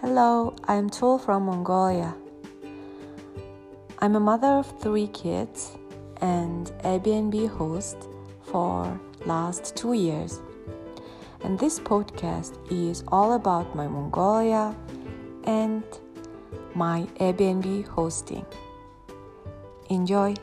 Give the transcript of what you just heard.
Hello, I'm Tul from Mongolia. I'm a mother of three kids and Airbnb host for last two years. And this podcast is all about my Mongolia and my Airbnb hosting. Enjoy!